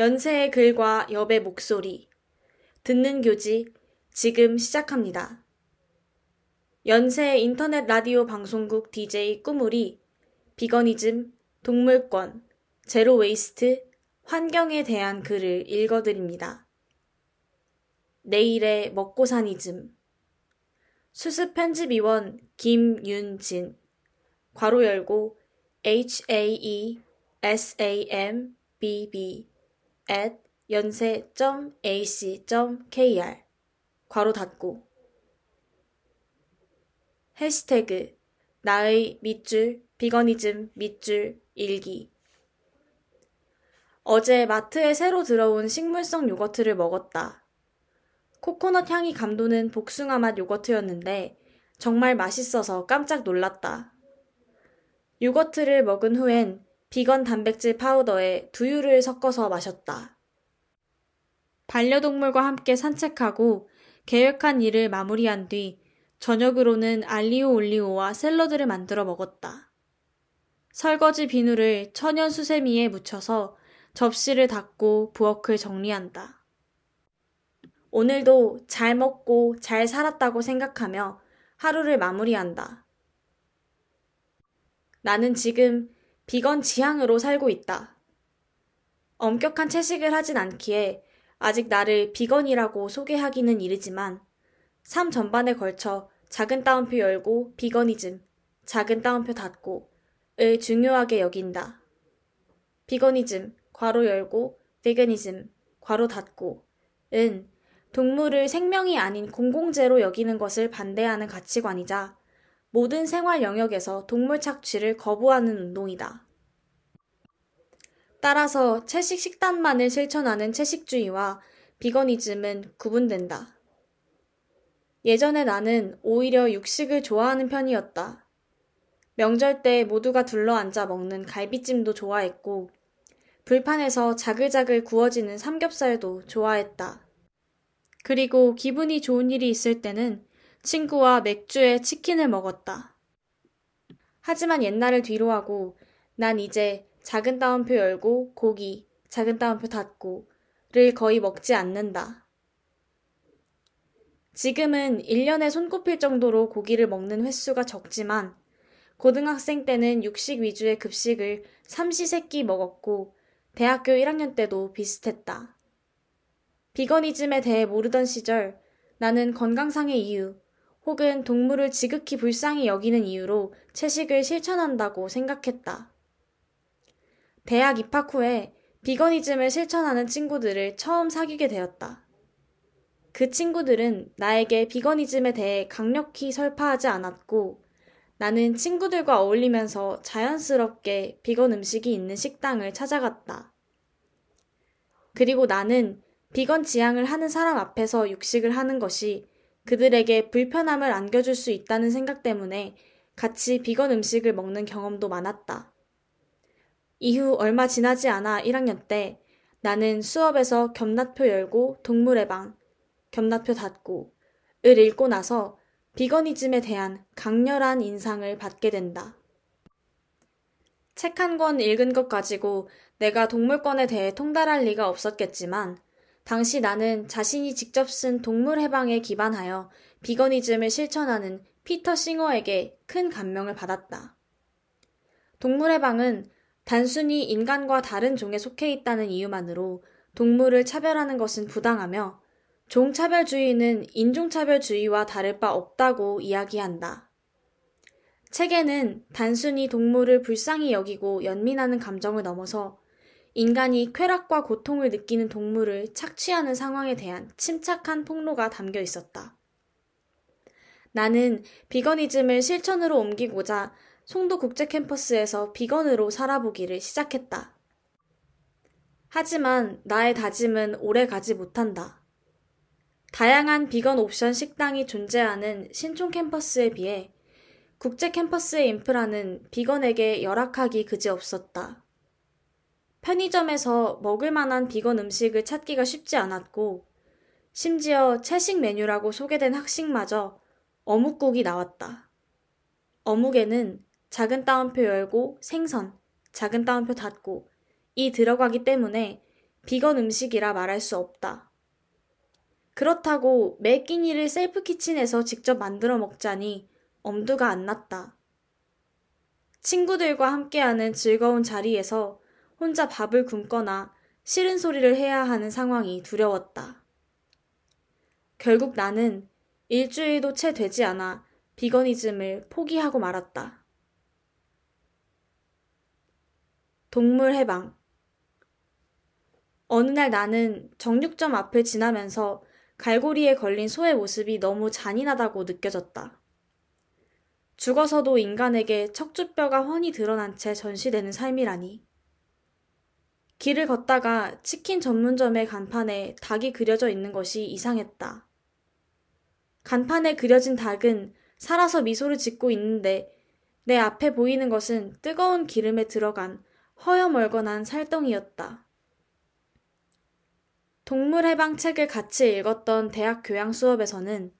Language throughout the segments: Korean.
연세의 글과 엽의 목소리. 듣는 교지 지금 시작합니다. 연세 인터넷 라디오 방송국 DJ 꾸물이 비거니즘, 동물권, 제로 웨이스트, 환경에 대한 글을 읽어드립니다. 내일의 먹고 사니즘. 수습 편집위원 김윤진. 괄호 열고 HAE SAMBB at 연세.ac.kr 괄호 닫고 해시태그 나의 밑줄 비거니즘 밑줄 일기 어제 마트에 새로 들어온 식물성 요거트를 먹었다. 코코넛 향이 감도는 복숭아 맛 요거트였는데 정말 맛있어서 깜짝 놀랐다. 요거트를 먹은 후엔 비건 단백질 파우더에 두유를 섞어서 마셨다. 반려동물과 함께 산책하고 계획한 일을 마무리한 뒤 저녁으로는 알리오 올리오와 샐러드를 만들어 먹었다. 설거지 비누를 천연 수세미에 묻혀서 접시를 닦고 부엌을 정리한다. 오늘도 잘 먹고 잘 살았다고 생각하며 하루를 마무리한다. 나는 지금 비건 지향으로 살고 있다. 엄격한 채식을 하진 않기에 아직 나를 비건이라고 소개하기는 이르지만 삶 전반에 걸쳐 작은 따옴표 열고 비거니즘, 작은 따옴표 닫고 을 중요하게 여긴다. 비거니즘, 괄호 열고 비거니즘, 괄호 닫고 은 동물을 생명이 아닌 공공재로 여기는 것을 반대하는 가치관이자 모든 생활 영역에서 동물 착취를 거부하는 운동이다. 따라서 채식 식단만을 실천하는 채식주의와 비거니즘은 구분된다. 예전에 나는 오히려 육식을 좋아하는 편이었다. 명절 때 모두가 둘러앉아 먹는 갈비찜도 좋아했고, 불판에서 자글자글 구워지는 삼겹살도 좋아했다. 그리고 기분이 좋은 일이 있을 때는 친구와 맥주에 치킨을 먹었다. 하지만 옛날을 뒤로하고 난 이제 작은 따옴표 열고 고기, 작은 따옴표 닫고를 거의 먹지 않는다. 지금은 1년에 손꼽힐 정도로 고기를 먹는 횟수가 적지만 고등학생 때는 육식 위주의 급식을 삼시세끼 먹었고 대학교 1학년 때도 비슷했다. 비거니즘에 대해 모르던 시절 나는 건강상의 이유 혹은 동물을 지극히 불쌍히 여기는 이유로 채식을 실천한다고 생각했다. 대학 입학 후에 비거니즘을 실천하는 친구들을 처음 사귀게 되었다. 그 친구들은 나에게 비거니즘에 대해 강력히 설파하지 않았고 나는 친구들과 어울리면서 자연스럽게 비건 음식이 있는 식당을 찾아갔다. 그리고 나는 비건 지향을 하는 사람 앞에서 육식을 하는 것이 그들에게 불편함을 안겨줄 수 있다는 생각 때문에 같이 비건 음식을 먹는 경험도 많았다. 이후 얼마 지나지 않아 1학년 때 나는 수업에서 겸lat표 열고 동물의 방, 겸lat표 닫고 을 읽고 나서 비거니즘에 대한 강렬한 인상을 받게 된다. 책 한 권 읽은 것 가지고 내가 동물권에 대해 통달할 리가 없었겠지만 당시 나는 자신이 직접 쓴 동물 해방에 기반하여 비거니즘을 실천하는 피터 싱어에게 큰 감명을 받았다. 동물 해방은 단순히 인간과 다른 종에 속해 있다는 이유만으로 동물을 차별하는 것은 부당하며 종차별주의는 인종차별주의와 다를 바 없다고 이야기한다. 책에는 단순히 동물을 불쌍히 여기고 연민하는 감정을 넘어서 인간이 쾌락과 고통을 느끼는 동물을 착취하는 상황에 대한 침착한 폭로가 담겨 있었다. 나는 비거니즘을 실천으로 옮기고자 송도 국제 캠퍼스에서 비건으로 살아보기를 시작했다. 하지만 나의 다짐은 오래 가지 못한다. 다양한 비건 옵션 식당이 존재하는 신촌 캠퍼스에 비해 국제 캠퍼스의 인프라는 비건에게 열악하기 그지없었다. 편의점에서 먹을 만한 비건 음식을 찾기가 쉽지 않았고, 심지어 채식 메뉴라고 소개된 학식마저 어묵국이 나왔다. 어묵에는 작은 따옴표 열고 생선, 작은 따옴표 닫고 이 들어가기 때문에 비건 음식이라 말할 수 없다. 그렇다고 매 끼니를 셀프 키친에서 직접 만들어 먹자니 엄두가 안 났다. 친구들과 함께하는 즐거운 자리에서 혼자 밥을 굶거나 싫은 소리를 해야 하는 상황이 두려웠다. 결국 나는 일주일도 채 되지 않아 비거니즘을 포기하고 말았다. 동물 해방. 어느 날 나는 정육점 앞을 지나면서 갈고리에 걸린 소의 모습이 너무 잔인하다고 느껴졌다. 죽어서도 인간에게 척추뼈가 훤히 드러난 채 전시되는 삶이라니. 길을 걷다가 치킨 전문점의 간판에 닭이 그려져 있는 것이 이상했다. 간판에 그려진 닭은 살아서 미소를 짓고 있는데 내 앞에 보이는 것은 뜨거운 기름에 들어간 허여멀건한 살덩이였다. 동물해방 책을 같이 읽었던 대학 교양 수업에서는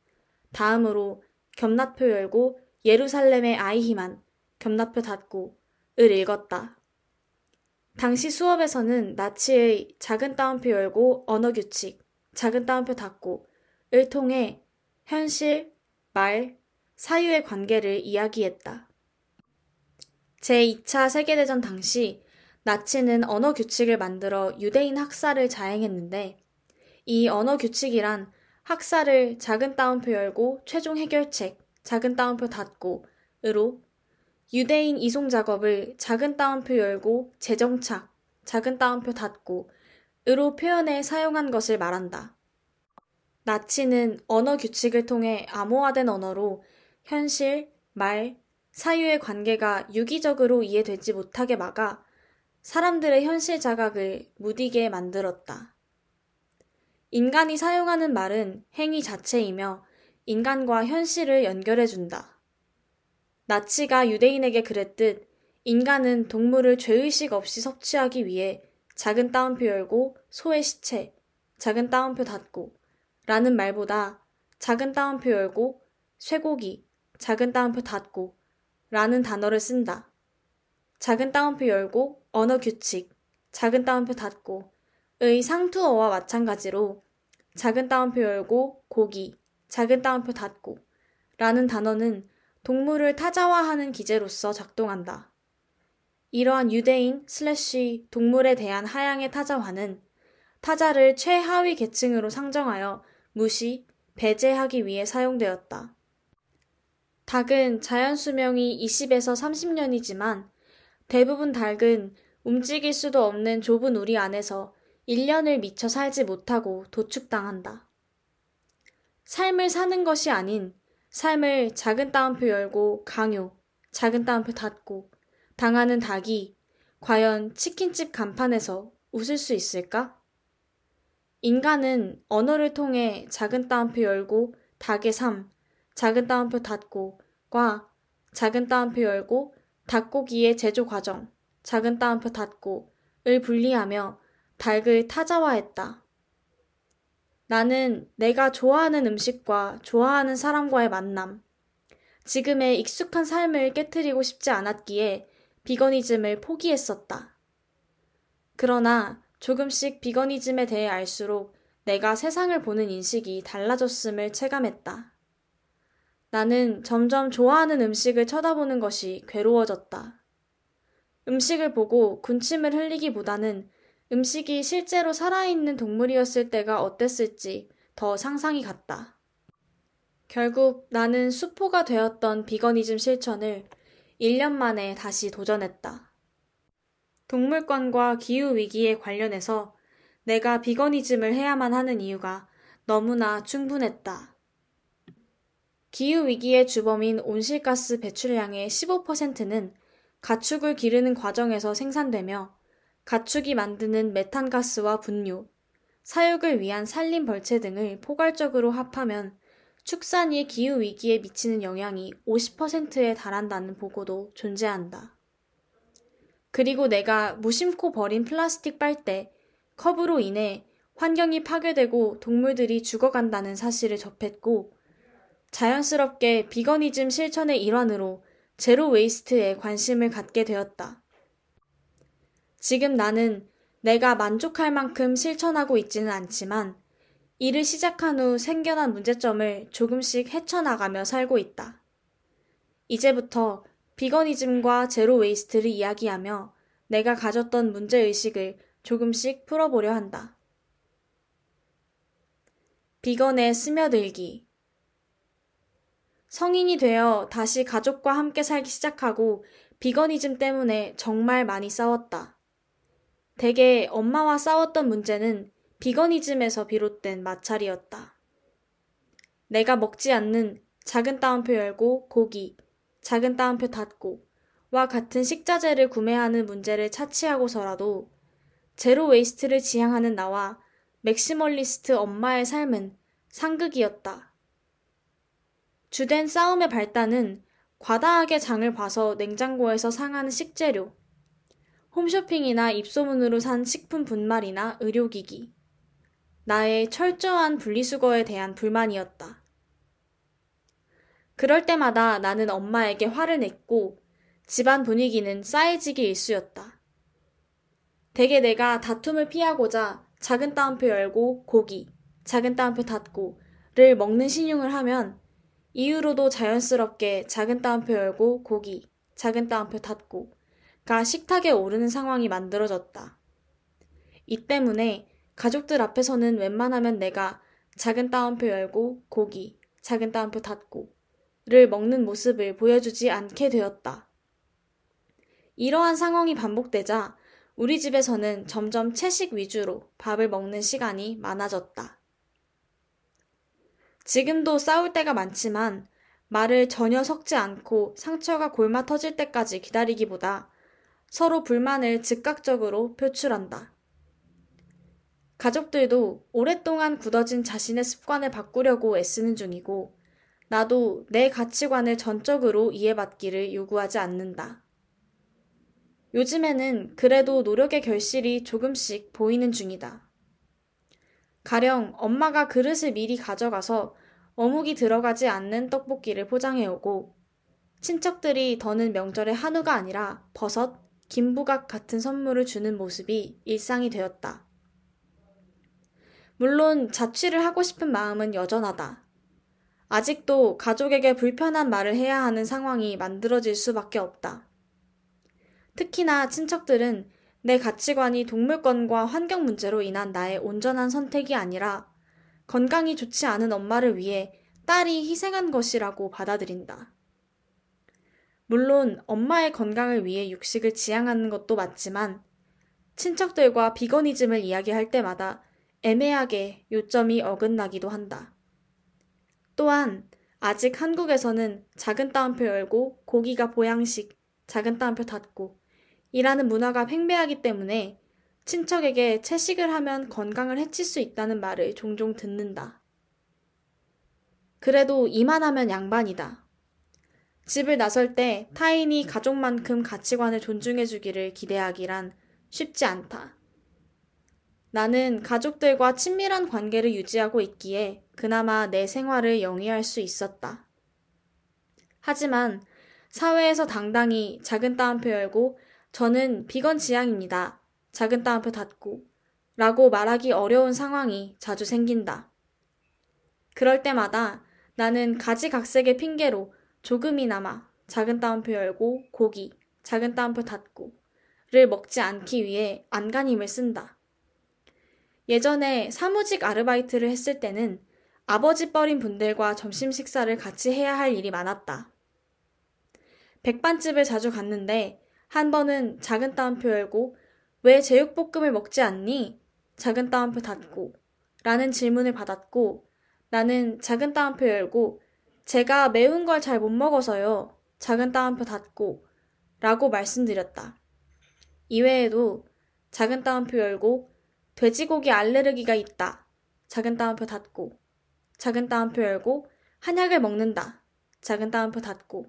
다음으로 겸나표 열고 예루살렘의 아이히만 겸나표 닫고 을 읽었다. 당시 수업에서는 나치의 작은 따옴표 열고 언어 규칙, 작은 따옴표 닫고을 통해 현실, 말, 사유의 관계를 이야기했다. 제2차 세계대전 당시 나치는 언어 규칙을 만들어 유대인 학살을 자행했는데 이 언어 규칙이란 학살을 작은 따옴표 열고 최종 해결책, 작은 따옴표 닫고으로 유대인 이송 작업을 작은 따옴표 열고 재정착, 작은 따옴표 닫고 으로 표현해 사용한 것을 말한다. 나치는 언어 규칙을 통해 암호화된 언어로 현실, 말, 사유의 관계가 유기적으로 이해되지 못하게 막아 사람들의 현실 자각을 무디게 만들었다. 인간이 사용하는 말은 행위 자체이며 인간과 현실을 연결해준다. 나치가 유대인에게 그랬듯 인간은 동물을 죄의식 없이 섭취하기 위해 작은 따옴표 열고 소의 시체, 작은 따옴표 닫고 라는 말보다 작은 따옴표 열고 쇠고기, 작은 따옴표 닫고 라는 단어를 쓴다. 작은 따옴표 열고 언어 규칙, 작은 따옴표 닫고 의 상투어와 마찬가지로 작은 따옴표 열고 고기, 작은 따옴표 닫고 라는 단어는 동물을 타자화하는 기제로서 작동한다. 이러한 유대인 슬래시 동물에 대한 하향의 타자화는 타자를 최하위 계층으로 상정하여 무시, 배제하기 위해 사용되었다. 닭은 자연 수명이 20에서 30년이지만 대부분 닭은 움직일 수도 없는 좁은 우리 안에서 1년을 미쳐 살지 못하고 도축당한다. 삶을 사는 것이 아닌 삶을 작은 따옴표 열고 강요, 작은 따옴표 닫고 당하는 닭이 과연 치킨집 간판에서 웃을 수 있을까? 인간은 언어를 통해 작은 따옴표 열고 닭의 삶, 작은 따옴표 닫고과 작은 따옴표 열고 닭고기의 제조 과정, 작은 따옴표 닫고을 분리하며 닭을 타자화했다. 나는 내가 좋아하는 음식과 좋아하는 사람과의 만남, 지금의 익숙한 삶을 깨뜨리고 싶지 않았기에 비거니즘을 포기했었다. 그러나 조금씩 비거니즘에 대해 알수록 내가 세상을 보는 인식이 달라졌음을 체감했다. 나는 점점 좋아하는 음식을 쳐다보는 것이 괴로워졌다. 음식을 보고 군침을 흘리기보다는 음식이 실제로 살아있는 동물이었을 때가 어땠을지 더 상상이 갔다. 결국 나는 수포가 되었던 비거니즘 실천을 1년 만에 다시 도전했다. 동물권과 기후위기에 관련해서 내가 비거니즘을 해야만 하는 이유가 너무나 충분했다. 기후위기의 주범인 온실가스 배출량의 15%는 가축을 기르는 과정에서 생산되며 가축이 만드는 메탄가스와 분뇨, 사육을 위한 산림 벌채 등을 포괄적으로 합하면 축산이 기후 위기에 미치는 영향이 50%에 달한다는 보고도 존재한다. 그리고 내가 무심코 버린 플라스틱 빨대, 컵으로 인해 환경이 파괴되고 동물들이 죽어간다는 사실을 접했고, 자연스럽게 비거니즘 실천의 일환으로 제로 웨이스트에 관심을 갖게 되었다. 지금 나는 내가 만족할 만큼 실천하고 있지는 않지만 일을 시작한 후 생겨난 문제점을 조금씩 헤쳐나가며 살고 있다. 이제부터 비거니즘과 제로 웨이스트를 이야기하며 내가 가졌던 문제의식을 조금씩 풀어보려 한다. 비건에 스며들기. 성인이 되어 다시 가족과 함께 살기 시작하고 비거니즘 때문에 정말 많이 싸웠다. 대개 엄마와 싸웠던 문제는 비거니즘에서 비롯된 마찰이었다. 내가 먹지 않는 작은 따옴표 열고 고기, 작은 따옴표 닫고 와 같은 식자재를 구매하는 문제를 차치하고서라도 제로 웨이스트를 지향하는 나와 맥시멀리스트 엄마의 삶은 상극이었다. 주된 싸움의 발단은 과다하게 장을 봐서 냉장고에서 상하는 식재료, 홈쇼핑이나 입소문으로 산 식품 분말이나 의료기기, 나의 철저한 분리수거에 대한 불만이었다. 그럴 때마다 나는 엄마에게 화를 냈고 집안 분위기는 싸해지기 일쑤였다. 대개 내가 다툼을 피하고자 작은 따옴표 열고 고기, 작은 따옴표 닫고를 먹는 신용을 하면 이후로도 자연스럽게 작은 따옴표 열고 고기, 작은 따옴표 닫고 가 식탁에 오르는 상황이 만들어졌다. 이 때문에 가족들 앞에서는 웬만하면 내가 작은 따옴표 열고 고기, 작은 따옴표 닫고 를 먹는 모습을 보여주지 않게 되었다. 이러한 상황이 반복되자 우리 집에서는 점점 채식 위주로 밥을 먹는 시간이 많아졌다. 지금도 싸울 때가 많지만 말을 전혀 섞지 않고 상처가 골마 터질 때까지 기다리기보다 서로 불만을 즉각적으로 표출한다. 가족들도 오랫동안 굳어진 자신의 습관을 바꾸려고 애쓰는 중이고, 나도 내 가치관을 전적으로 이해받기를 요구하지 않는다. 요즘에는 그래도 노력의 결실이 조금씩 보이는 중이다. 가령 엄마가 그릇을 미리 가져가서 어묵이 들어가지 않는 떡볶이를 포장해오고 친척들이 더는 명절에 한우가 아니라 버섯, 김부각 같은 선물을 주는 모습이 일상이 되었다. 물론 자취를 하고 싶은 마음은 여전하다. 아직도 가족에게 불편한 말을 해야 하는 상황이 만들어질 수밖에 없다. 특히나 친척들은 내 가치관이 동물권과 환경 문제로 인한 나의 온전한 선택이 아니라 건강이 좋지 않은 엄마를 위해 딸이 희생한 것이라고 받아들인다. 물론 엄마의 건강을 위해 육식을 지향하는 것도 맞지만 친척들과 비거니즘을 이야기할 때마다 애매하게 요점이 어긋나기도 한다. 또한 아직 한국에서는 작은 따옴표 열고 고기가 보양식, 작은 따옴표 닫고 이라는 문화가 팽배하기 때문에 친척에게 채식을 하면 건강을 해칠 수 있다는 말을 종종 듣는다. 그래도 이만하면 양반이다. 집을 나설 때 타인이 가족만큼 가치관을 존중해주기를 기대하기란 쉽지 않다. 나는 가족들과 친밀한 관계를 유지하고 있기에 그나마 내 생활을 영위할 수 있었다. 하지만 사회에서 당당히 작은 따옴표 열고 저는 비건 지향입니다. 작은 따옴표 닫고 라고 말하기 어려운 상황이 자주 생긴다. 그럴 때마다 나는 가지각색의 핑계로 조금이나마 작은 따옴표 열고 고기, 작은 따옴표 닫고 를 먹지 않기 위해 안간힘을 쓴다. 예전에 사무직 아르바이트를 했을 때는 아버지 뻘인 분들과 점심 식사를 같이 해야 할 일이 많았다. 백반집을 자주 갔는데 한 번은 작은 따옴표 열고 왜 제육볶음을 먹지 않니? 작은 따옴표 닫고 라는 질문을 받았고 나는 작은 따옴표 열고 제가 매운 걸 잘 못 먹어서요. 작은 따옴표 닫고 라고 말씀드렸다. 이외에도 작은 따옴표 열고 돼지고기 알레르기가 있다. 작은 따옴표 닫고 작은 따옴표 열고 한약을 먹는다. 작은 따옴표 닫고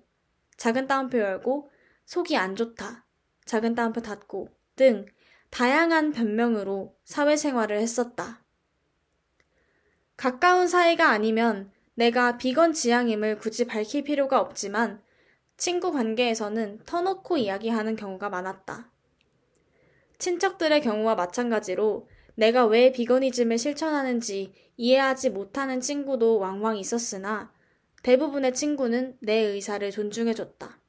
작은 따옴표 열고 속이 안 좋다, 작은 따옴표 닫고 등 다양한 변명으로 사회생활을 했었다. 가까운 사이가 아니면 내가 비건 지향임을 굳이 밝힐 필요가 없지만 친구 관계에서는 터놓고 이야기하는 경우가 많았다. 친척들의 경우와 마찬가지로 내가 왜 비거니즘을 실천하는지 이해하지 못하는 친구도 왕왕 있었으나 대부분의 친구는 내 의사를 존중해줬다.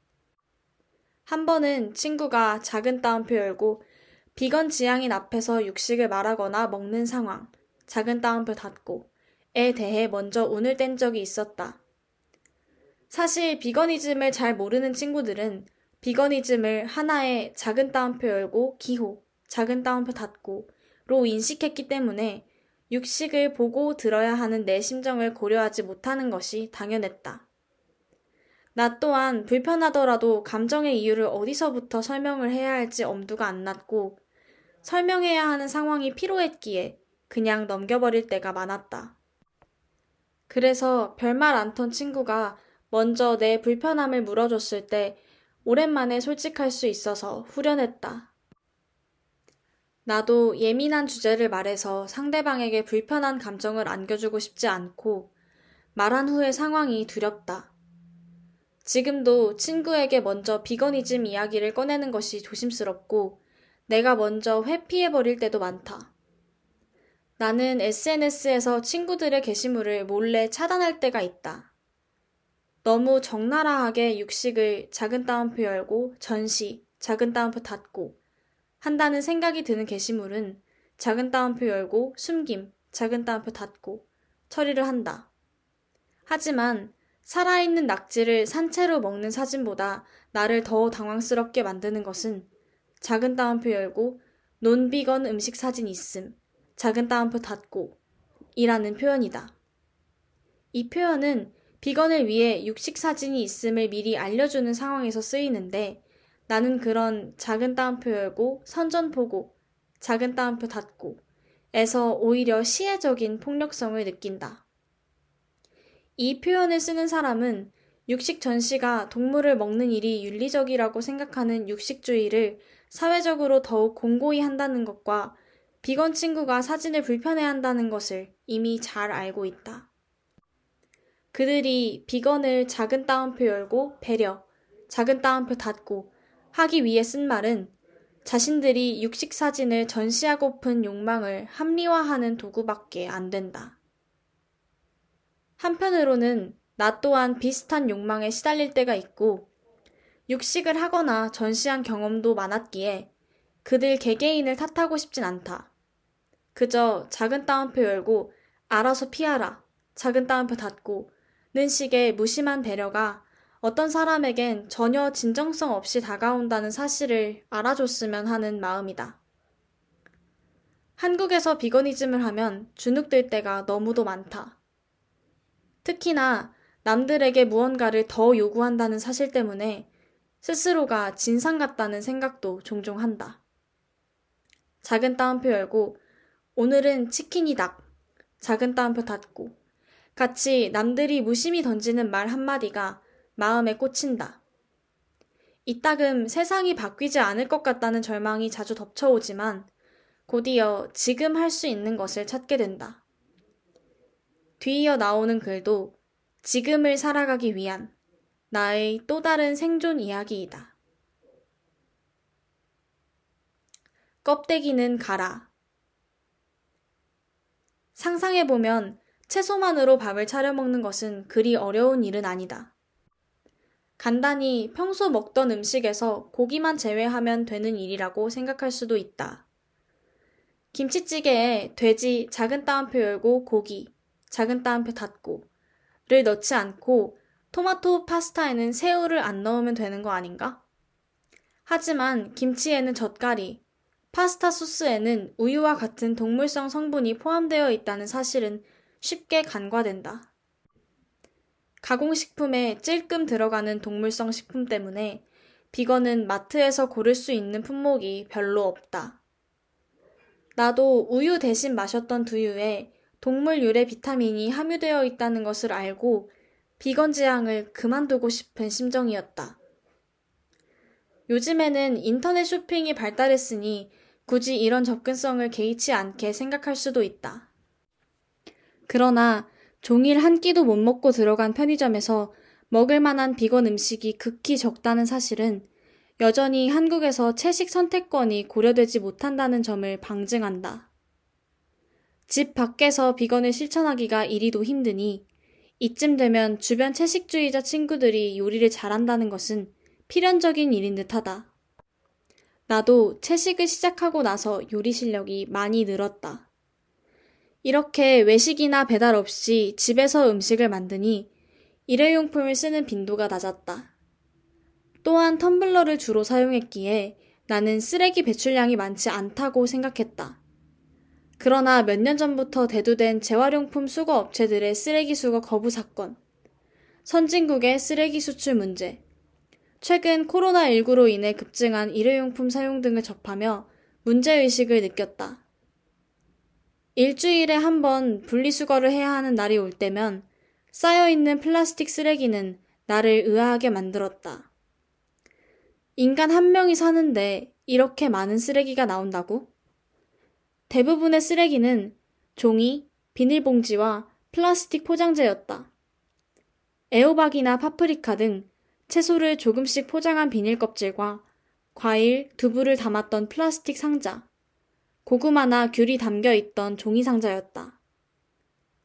한 번은 친구가 작은 따옴표 열고 비건 지향인 앞에서 육식을 말하거나 먹는 상황, 작은 따옴표 닫고, 에 대해 먼저 운을 뗀 적이 있었다. 사실 비거니즘을 잘 모르는 친구들은 비거니즘을 하나의 작은 따옴표 열고 기호, 작은 따옴표 닫고로 인식했기 때문에 육식을 보고 들어야 하는 내 심정을 고려하지 못하는 것이 당연했다. 나 또한 불편하더라도 감정의 이유를 어디서부터 설명을 해야 할지 엄두가 안 났고 설명해야 하는 상황이 필요했기에 그냥 넘겨버릴 때가 많았다. 그래서 별말 않던 친구가 먼저 내 불편함을 물어줬을 때 오랜만에 솔직할 수 있어서 후련했다. 나도 예민한 주제를 말해서 상대방에게 불편한 감정을 안겨주고 싶지 않고 말한 후의 상황이 두렵다. 지금도 친구에게 먼저 비거니즘 이야기를 꺼내는 것이 조심스럽고 내가 먼저 회피해버릴 때도 많다. 나는 SNS에서 친구들의 게시물을 몰래 차단할 때가 있다. 너무 적나라하게 육식을 작은 따옴표 열고 전시, 작은 따옴표 닫고 한다는 생각이 드는 게시물은 작은 따옴표 열고 숨김, 작은 따옴표 닫고 처리를 한다. 하지만 살아있는 낙지를 산채로 먹는 사진보다 나를 더 당황스럽게 만드는 것은 작은 따옴표 열고 논비건 음식 사진 있음, 작은 따옴표 닫고 이라는 표현이다. 이 표현은 비건을 위해 육식 사진이 있음을 미리 알려주는 상황에서 쓰이는데 나는 그런 작은 따옴표 열고 선전 보고 작은 따옴표 닫고 에서 오히려 시혜적인 폭력성을 느낀다. 이 표현을 쓰는 사람은 육식 전시가 동물을 먹는 일이 윤리적이라고 생각하는 육식주의를 사회적으로 더욱 공고히 한다는 것과 비건 친구가 사진을 불편해 한다는 것을 이미 잘 알고 있다. 그들이 비건을 작은 따옴표 열고 배려, 작은 따옴표 닫고 하기 위해 쓴 말은 자신들이 육식 사진을 전시하고픈 욕망을 합리화하는 도구밖에 안 된다. 한편으로는 나 또한 비슷한 욕망에 시달릴 때가 있고 육식을 하거나 전시한 경험도 많았기에 그들 개개인을 탓하고 싶진 않다. 그저 작은 따옴표 열고 알아서 피하라. 작은 따옴표 닫고 는 식의 무심한 배려가 어떤 사람에겐 전혀 진정성 없이 다가온다는 사실을 알아줬으면 하는 마음이다. 한국에서 비거니즘을 하면 주눅들 때가 너무도 많다. 특히나 남들에게 무언가를 더 요구한다는 사실 때문에 스스로가 진상 같다는 생각도 종종 한다. 작은 따옴표 열고 오늘은 치킨이 닭. 작은 따옴표 닫고 같이 남들이 무심히 던지는 말 한마디가 마음에 꽂힌다. 이따금 세상이 바뀌지 않을 것 같다는 절망이 자주 덮쳐오지만 곧이어 지금 할 수 있는 것을 찾게 된다. 뒤이어 나오는 글도 지금을 살아가기 위한 나의 또 다른 생존 이야기이다. 껍데기는 가라. 상상해보면 채소만으로 밥을 차려 먹는 것은 그리 어려운 일은 아니다. 간단히 평소 먹던 음식에서 고기만 제외하면 되는 일이라고 생각할 수도 있다. 김치찌개에 돼지 작은 따옴표 열고 고기, 작은 따옴표 닫고를 넣지 않고 토마토 파스타에는 새우를 안 넣으면 되는 거 아닌가? 하지만 김치에는 젓갈이, 파스타 소스에는 우유와 같은 동물성 성분이 포함되어 있다는 사실은 쉽게 간과된다. 가공식품에 찔끔 들어가는 동물성 식품 때문에 비건은 마트에서 고를 수 있는 품목이 별로 없다. 나도 우유 대신 마셨던 두유에 동물 유래 비타민이 함유되어 있다는 것을 알고 비건 지향을 그만두고 싶은 심정이었다. 요즘에는 인터넷 쇼핑이 발달했으니 굳이 이런 접근성을 개의치 않게 생각할 수도 있다. 그러나 종일 한 끼도 못 먹고 들어간 편의점에서 먹을 만한 비건 음식이 극히 적다는 사실은 여전히 한국에서 채식 선택권이 고려되지 못한다는 점을 방증한다. 집 밖에서 비건을 실천하기가 이리도 힘드니 이쯤 되면 주변 채식주의자 친구들이 요리를 잘한다는 것은 필연적인 일인 듯하다. 나도 채식을 시작하고 나서 요리 실력이 많이 늘었다. 이렇게 외식이나 배달 없이 집에서 음식을 만드니 일회용품을 쓰는 빈도가 낮았다. 또한 텀블러를 주로 사용했기에 나는 쓰레기 배출량이 많지 않다고 생각했다. 그러나 몇 년 전부터 대두된 재활용품 수거 업체들의 쓰레기 수거 거부 사건, 선진국의 쓰레기 수출 문제, 최근 코로나19로 인해 급증한 일회용품 사용 등을 접하며 문제의식을 느꼈다. 일주일에 한 번 분리수거를 해야 하는 날이 올 때면 쌓여있는 플라스틱 쓰레기는 나를 의아하게 만들었다. 인간 한 명이 사는데 이렇게 많은 쓰레기가 나온다고? 대부분의 쓰레기는 종이, 비닐봉지와 플라스틱 포장재였다. 애호박이나 파프리카 등 채소를 조금씩 포장한 비닐 껍질과 과일, 두부를 담았던 플라스틱 상자, 고구마나 귤이 담겨 있던 종이 상자였다.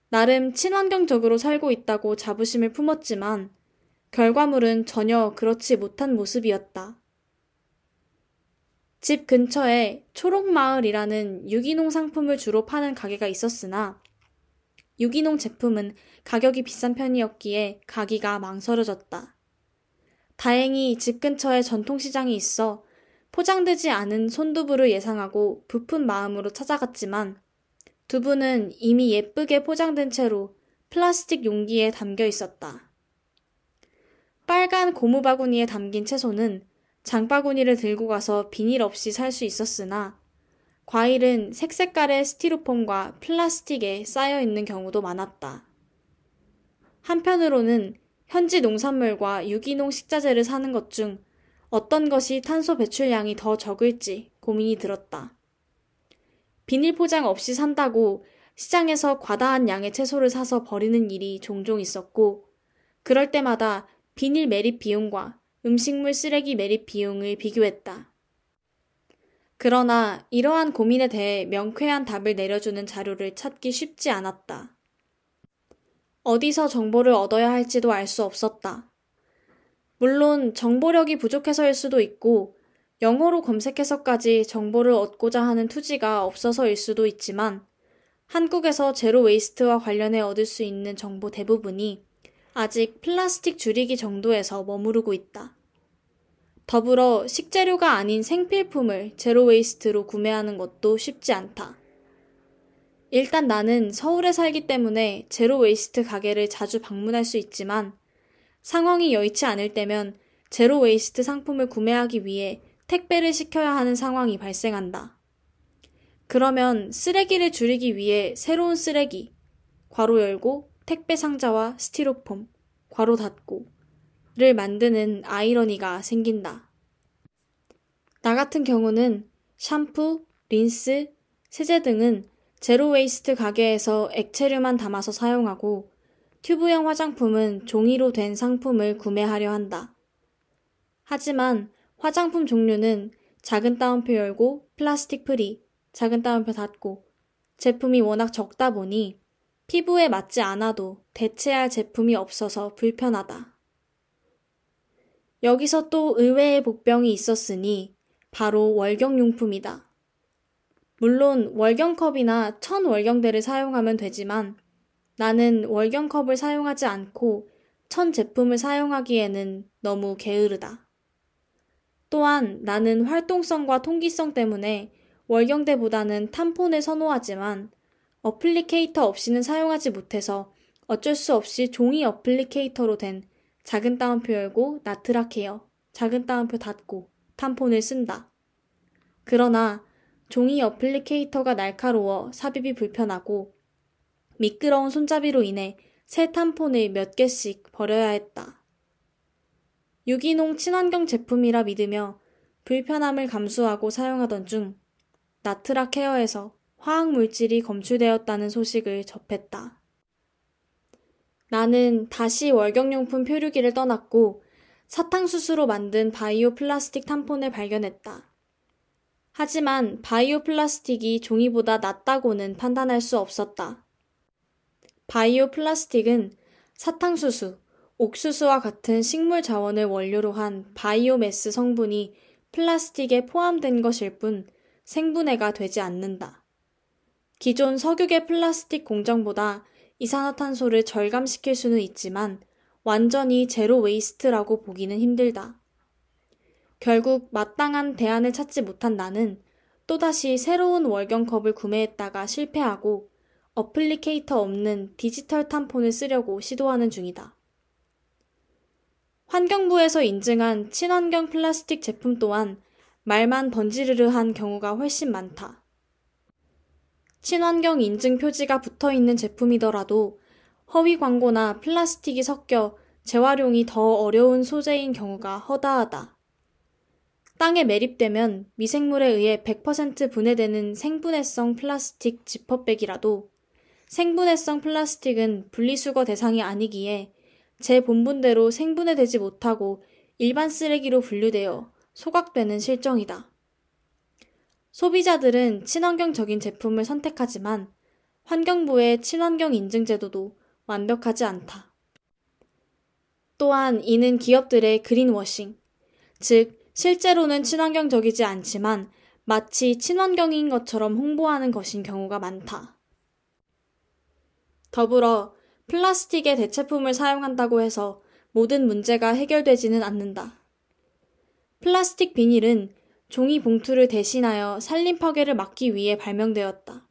나름 친환경적으로 살고 있다고 자부심을 품었지만 결과물은 전혀 그렇지 못한 모습이었다. 집 근처에 초록마을이라는 유기농 상품을 주로 파는 가게가 있었으나 유기농 제품은 가격이 비싼 편이었기에 가기가 망설여졌다. 다행히 집 근처에 전통시장이 있어 포장되지 않은 손두부를 예상하고 부푼 마음으로 찾아갔지만 두부는 이미 예쁘게 포장된 채로 플라스틱 용기에 담겨 있었다. 빨간 고무 바구니에 담긴 채소는 장바구니를 들고 가서 비닐 없이 살 수 있었으나 과일은 색색깔의 스티로폼과 플라스틱에 쌓여 있는 경우도 많았다. 한편으로는 현지 농산물과 유기농 식자재를 사는 것 중 어떤 것이 탄소 배출량이 더 적을지 고민이 들었다. 비닐 포장 없이 산다고 시장에서 과다한 양의 채소를 사서 버리는 일이 종종 있었고, 그럴 때마다 비닐 매립 비용과 음식물 쓰레기 매립 비용을 비교했다. 그러나 이러한 고민에 대해 명쾌한 답을 내려주는 자료를 찾기 쉽지 않았다. 어디서 정보를 얻어야 할지도 알 수 없었다. 물론 정보력이 부족해서일 수도 있고 영어로 검색해서까지 정보를 얻고자 하는 투지가 없어서일 수도 있지만 한국에서 제로 웨이스트와 관련해 얻을 수 있는 정보 대부분이 아직 플라스틱 줄이기 정도에서 머무르고 있다. 더불어 식재료가 아닌 생필품을 제로 웨이스트로 구매하는 것도 쉽지 않다. 일단 나는 서울에 살기 때문에 제로 웨이스트 가게를 자주 방문할 수 있지만 상황이 여의치 않을 때면 제로 웨이스트 상품을 구매하기 위해 택배를 시켜야 하는 상황이 발생한다. 그러면 쓰레기를 줄이기 위해 새로운 쓰레기, 괄호 열고 택배 상자와 스티로폼, 괄호 닫고 를 만드는 아이러니가 생긴다. 나 같은 경우는 샴푸, 린스, 세제 등은 제로 웨이스트 가게에서 액체류만 담아서 사용하고 튜브형 화장품은 종이로 된 상품을 구매하려 한다. 하지만 화장품 종류는 작은 따옴표 열고 플라스틱 프리, 작은 따옴표 닫고 제품이 워낙 적다 보니 피부에 맞지 않아도 대체할 제품이 없어서 불편하다. 여기서 또 의외의 복병이 있었으니 바로 월경용품이다. 물론 월경컵이나 천 월경대를 사용하면 되지만 나는 월경컵을 사용하지 않고 천 제품을 사용하기에는 너무 게으르다. 또한 나는 활동성과 통기성 때문에 월경대보다는 탐폰을 선호하지만 어플리케이터 없이는 사용하지 못해서 어쩔 수 없이 종이 어플리케이터로 된 작은 따옴표 열고 나트락 해요. 작은 따옴표 닫고 탐폰을 쓴다. 그러나 종이 어플리케이터가 날카로워 삽입이 불편하고 미끄러운 손잡이로 인해 새 탐폰을 몇 개씩 버려야 했다. 유기농 친환경 제품이라 믿으며 불편함을 감수하고 사용하던 중 나트락 헤어에서 화학 물질이 검출되었다는 소식을 접했다. 나는 다시 월경용품 표류기를 떠났고 사탕수수로 만든 바이오 플라스틱 탐폰을 발견했다. 하지만 바이오 플라스틱이 종이보다 낫다고는 판단할 수 없었다. 바이오 플라스틱은 사탕수수, 옥수수와 같은 식물 자원을 원료로 한 바이오매스 성분이 플라스틱에 포함된 것일 뿐 생분해가 되지 않는다. 기존 석유계 플라스틱 공정보다 이산화탄소를 절감시킬 수는 있지만 완전히 제로 웨이스트라고 보기는 힘들다. 결국 마땅한 대안을 찾지 못한 나는 또다시 새로운 월경컵을 구매했다가 실패하고 어플리케이터 없는 디지털 탐폰을 쓰려고 시도하는 중이다. 환경부에서 인증한 친환경 플라스틱 제품 또한 말만 번지르르한 경우가 훨씬 많다. 친환경 인증 표지가 붙어 있는 제품이더라도 허위 광고나 플라스틱이 섞여 재활용이 더 어려운 소재인 경우가 허다하다. 땅에 매립되면 미생물에 의해 100% 분해되는 생분해성 플라스틱 지퍼백이라도 생분해성 플라스틱은 분리수거 대상이 아니기에 제 본분대로 생분해되지 못하고 일반 쓰레기로 분류되어 소각되는 실정이다. 소비자들은 친환경적인 제품을 선택하지만 환경부의 친환경 인증 제도도 완벽하지 않다. 또한 이는 기업들의 그린워싱, 즉 실제로는 친환경적이지 않지만 마치 친환경인 것처럼 홍보하는 것인 경우가 많다. 더불어 플라스틱의 대체품을 사용한다고 해서 모든 문제가 해결되지는 않는다. 플라스틱 비닐은 종이 봉투를 대신하여 산림 파괴를 막기 위해 발명되었다.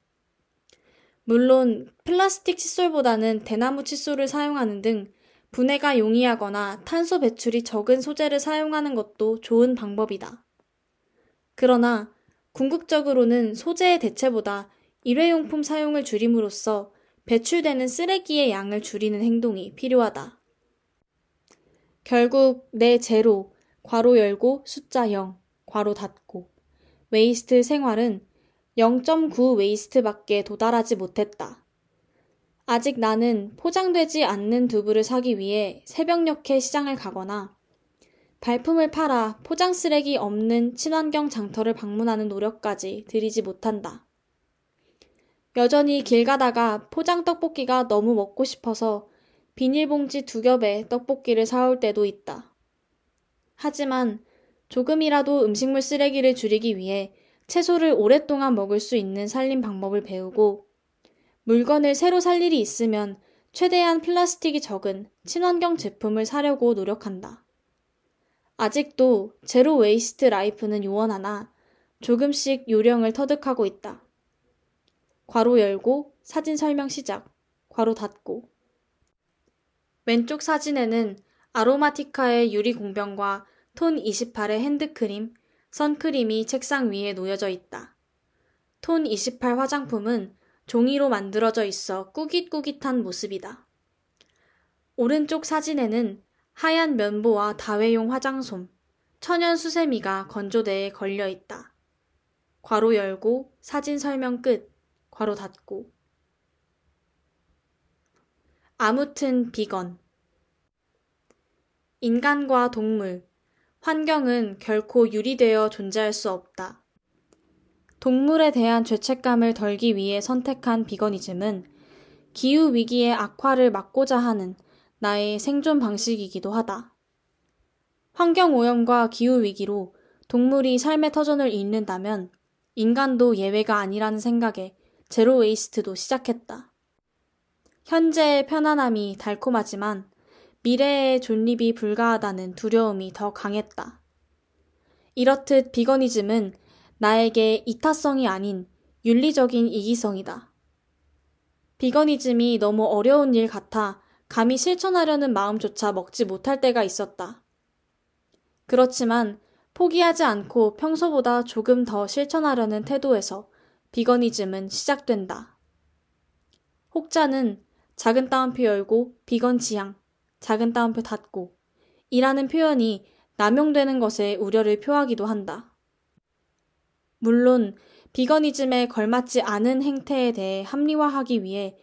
물론 플라스틱 칫솔보다는 대나무 칫솔을 사용하는 등 분해가 용이하거나 탄소 배출이 적은 소재를 사용하는 것도 좋은 방법이다. 그러나 궁극적으로는 소재의 대체보다 일회용품 사용을 줄임으로써 배출되는 쓰레기의 양을 줄이는 행동이 필요하다. 결국 내 제로, 괄호 열고 숫자 0, 괄호 닫고 웨이스트 생활은 0.9 웨이스트밖에 도달하지 못했다. 아직 나는 포장되지 않는 두부를 사기 위해 새벽녘에 시장을 가거나 발품을 팔아 포장 쓰레기 없는 친환경 장터를 방문하는 노력까지 들이지 못한다. 여전히 길 가다가 포장 떡볶이가 너무 먹고 싶어서 비닐봉지 두 겹에 떡볶이를 사올 때도 있다. 하지만 조금이라도 음식물 쓰레기를 줄이기 위해 채소를 오랫동안 먹을 수 있는 살림 방법을 배우고 물건을 새로 살 일이 있으면 최대한 플라스틱이 적은 친환경 제품을 사려고 노력한다. 아직도 제로 웨이스트 라이프는 요원하나 조금씩 요령을 터득하고 있다. 괄호 열고 사진 설명 시작. 괄호 닫고. 왼쪽 사진에는 아로마티카의 유리 공병과 톤 28의 핸드크림, 선크림이 책상 위에 놓여져 있다. 톤 28 화장품은 종이로 만들어져 있어 꾸깃꾸깃한 모습이다. 오른쪽 사진에는 하얀 면보와 다회용 화장솜, 천연 수세미가 건조대에 걸려 있다. 괄호 열고 사진 설명 끝. 괄호 닫고. 아무튼 비건. 인간과 동물, 환경은 결코 유리되어 존재할 수 없다. 동물에 대한 죄책감을 덜기 위해 선택한 비거니즘은 기후 위기의 악화를 막고자 하는 나의 생존 방식이기도 하다. 환경 오염과 기후 위기로 동물이 삶의 터전을 잃는다면 인간도 예외가 아니라는 생각에 제로 웨이스트도 시작했다. 현재의 편안함이 달콤하지만 미래의 존립이 불가하다는 두려움이 더 강했다. 이렇듯 비거니즘은 나에게 이타성이 아닌 윤리적인 이기성이다. 비거니즘이 너무 어려운 일 같아 감히 실천하려는 마음조차 먹지 못할 때가 있었다. 그렇지만 포기하지 않고 평소보다 조금 더 실천하려는 태도에서 비거니즘은 시작된다. 혹자는 작은 따옴표 열고 비건 지향, 작은 따옴표 닫고 이라는 표현이 남용되는 것에 우려를 표하기도 한다. 물론 비거니즘에 걸맞지 않은 행태에 대해 합리화하기 위해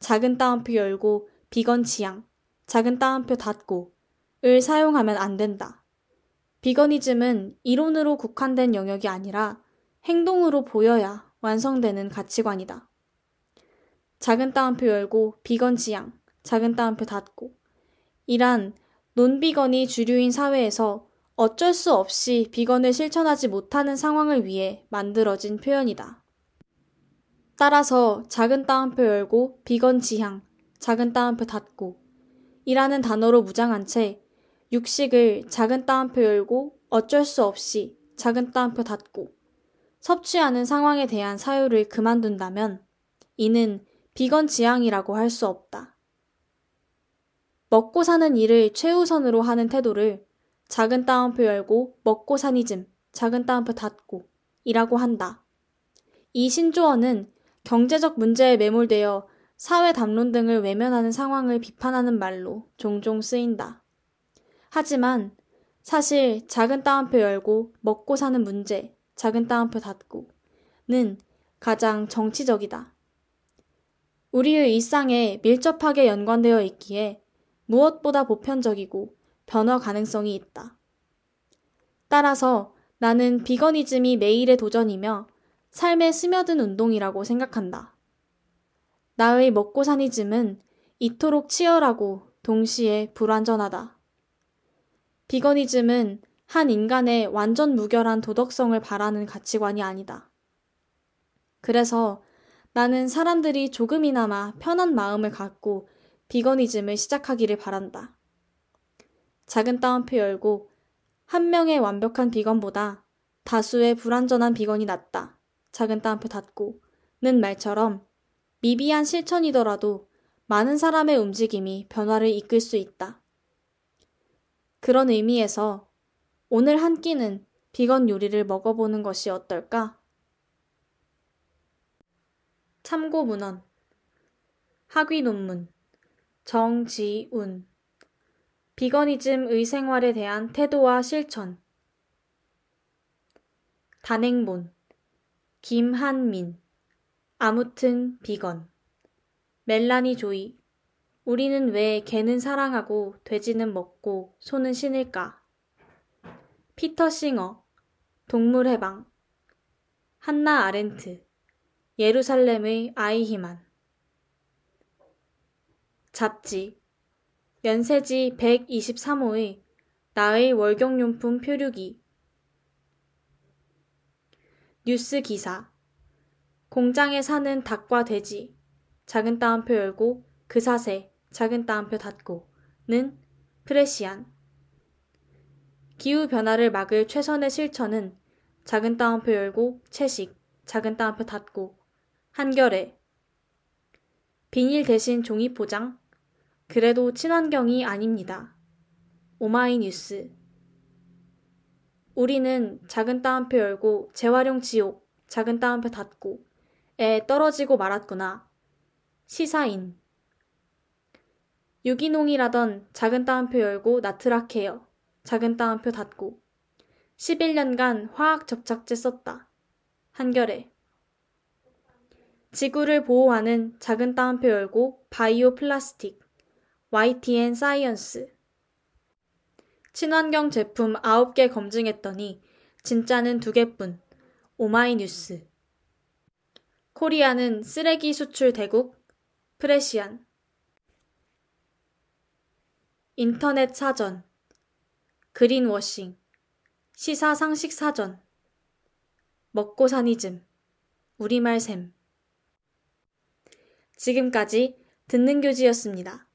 작은 따옴표 열고 비건 지향, 작은 따옴표 닫고 을 사용하면 안 된다. 비거니즘은 이론으로 국한된 영역이 아니라 행동으로 보여야 완성되는 가치관이다. 작은 따옴표 열고 비건 지향, 작은 따옴표 닫고. 이란 논비건이 주류인 사회에서 어쩔 수 없이 비건을 실천하지 못하는 상황을 위해 만들어진 표현이다. 따라서 작은 따옴표 열고 비건 지향, 작은 따옴표 닫고 이라는 단어로 무장한 채 육식을 작은 따옴표 열고 어쩔 수 없이 작은 따옴표 닫고 섭취하는 상황에 대한 사유를 그만둔다면 이는 비건 지향이라고 할 수 없다. 먹고 사는 일을 최우선으로 하는 태도를 작은 따옴표 열고 먹고 사니즘, 작은 따옴표 닫고 이라고 한다. 이 신조어는 경제적 문제에 매몰되어 사회 담론 등을 외면하는 상황을 비판하는 말로 종종 쓰인다. 하지만 사실 작은 따옴표 열고 먹고 사는 문제, 작은 따옴표 닫고는 가장 정치적이다. 우리의 일상에 밀접하게 연관되어 있기에 무엇보다 보편적이고 변화 가능성이 있다. 따라서 나는 비거니즘이 매일의 도전이며 삶에 스며든 운동이라고 생각한다. 나의 먹고 사니즘은 이토록 치열하고 동시에 불완전하다. 비거니즘은 한 인간의 완전 무결한 도덕성을 바라는 가치관이 아니다. 그래서 나는 사람들이 조금이나마 편한 마음을 갖고 비거니즘을 시작하기를 바란다. 작은 따옴표 열고 한 명의 완벽한 비건보다 다수의 불완전한 비건이 낫다. 작은 따옴표 닫고 는 말처럼 미비한 실천이더라도 많은 사람의 움직임이 변화를 이끌 수 있다. 그런 의미에서 오늘 한 끼는 비건 요리를 먹어보는 것이 어떨까? 참고 문헌 학위 논문 정지운 비거니즘 의생활에 대한 태도와 실천. 단행본. 김한민. 아무튼 비건. 멜라니 조이. 우리는 왜 개는 사랑하고 돼지는 먹고 소는 신을까? 피터 싱어. 동물 해방. 한나 아렌트. 예루살렘의 아이히만. 잡지 연세지 123호의 나의 월경용품 표류기. 뉴스 기사. 공장에 사는 닭과 돼지 작은 따옴표 열고 그 사세 작은 따옴표 닫고 는 프레시안. 기후 변화를 막을 최선의 실천은 작은 따옴표 열고 채식 작은 따옴표 닫고 한결에. 비닐 대신 종이 포장 그래도 친환경이 아닙니다. 오마이뉴스 우리는 작은 따옴표 열고 재활용 지옥 작은 따옴표 닫고 에 떨어지고 말았구나. 시사인 유기농이라던 작은 따옴표 열고 나트라케어. 작은 따옴표 닫고 11년간 화학 접착제 썼다. 한겨레. 지구를 보호하는 작은 따옴표 열고 바이오 플라스틱 YTN 사이언스. 친환경 제품 9개 검증했더니 진짜는 2개뿐. 오마이뉴스. 코리아는 쓰레기 수출 대국 프레시안. 인터넷 사전. 그린워싱. 시사 상식 사전. 먹고 사니즘. 우리말 샘. 지금까지 듣는 교지였습니다.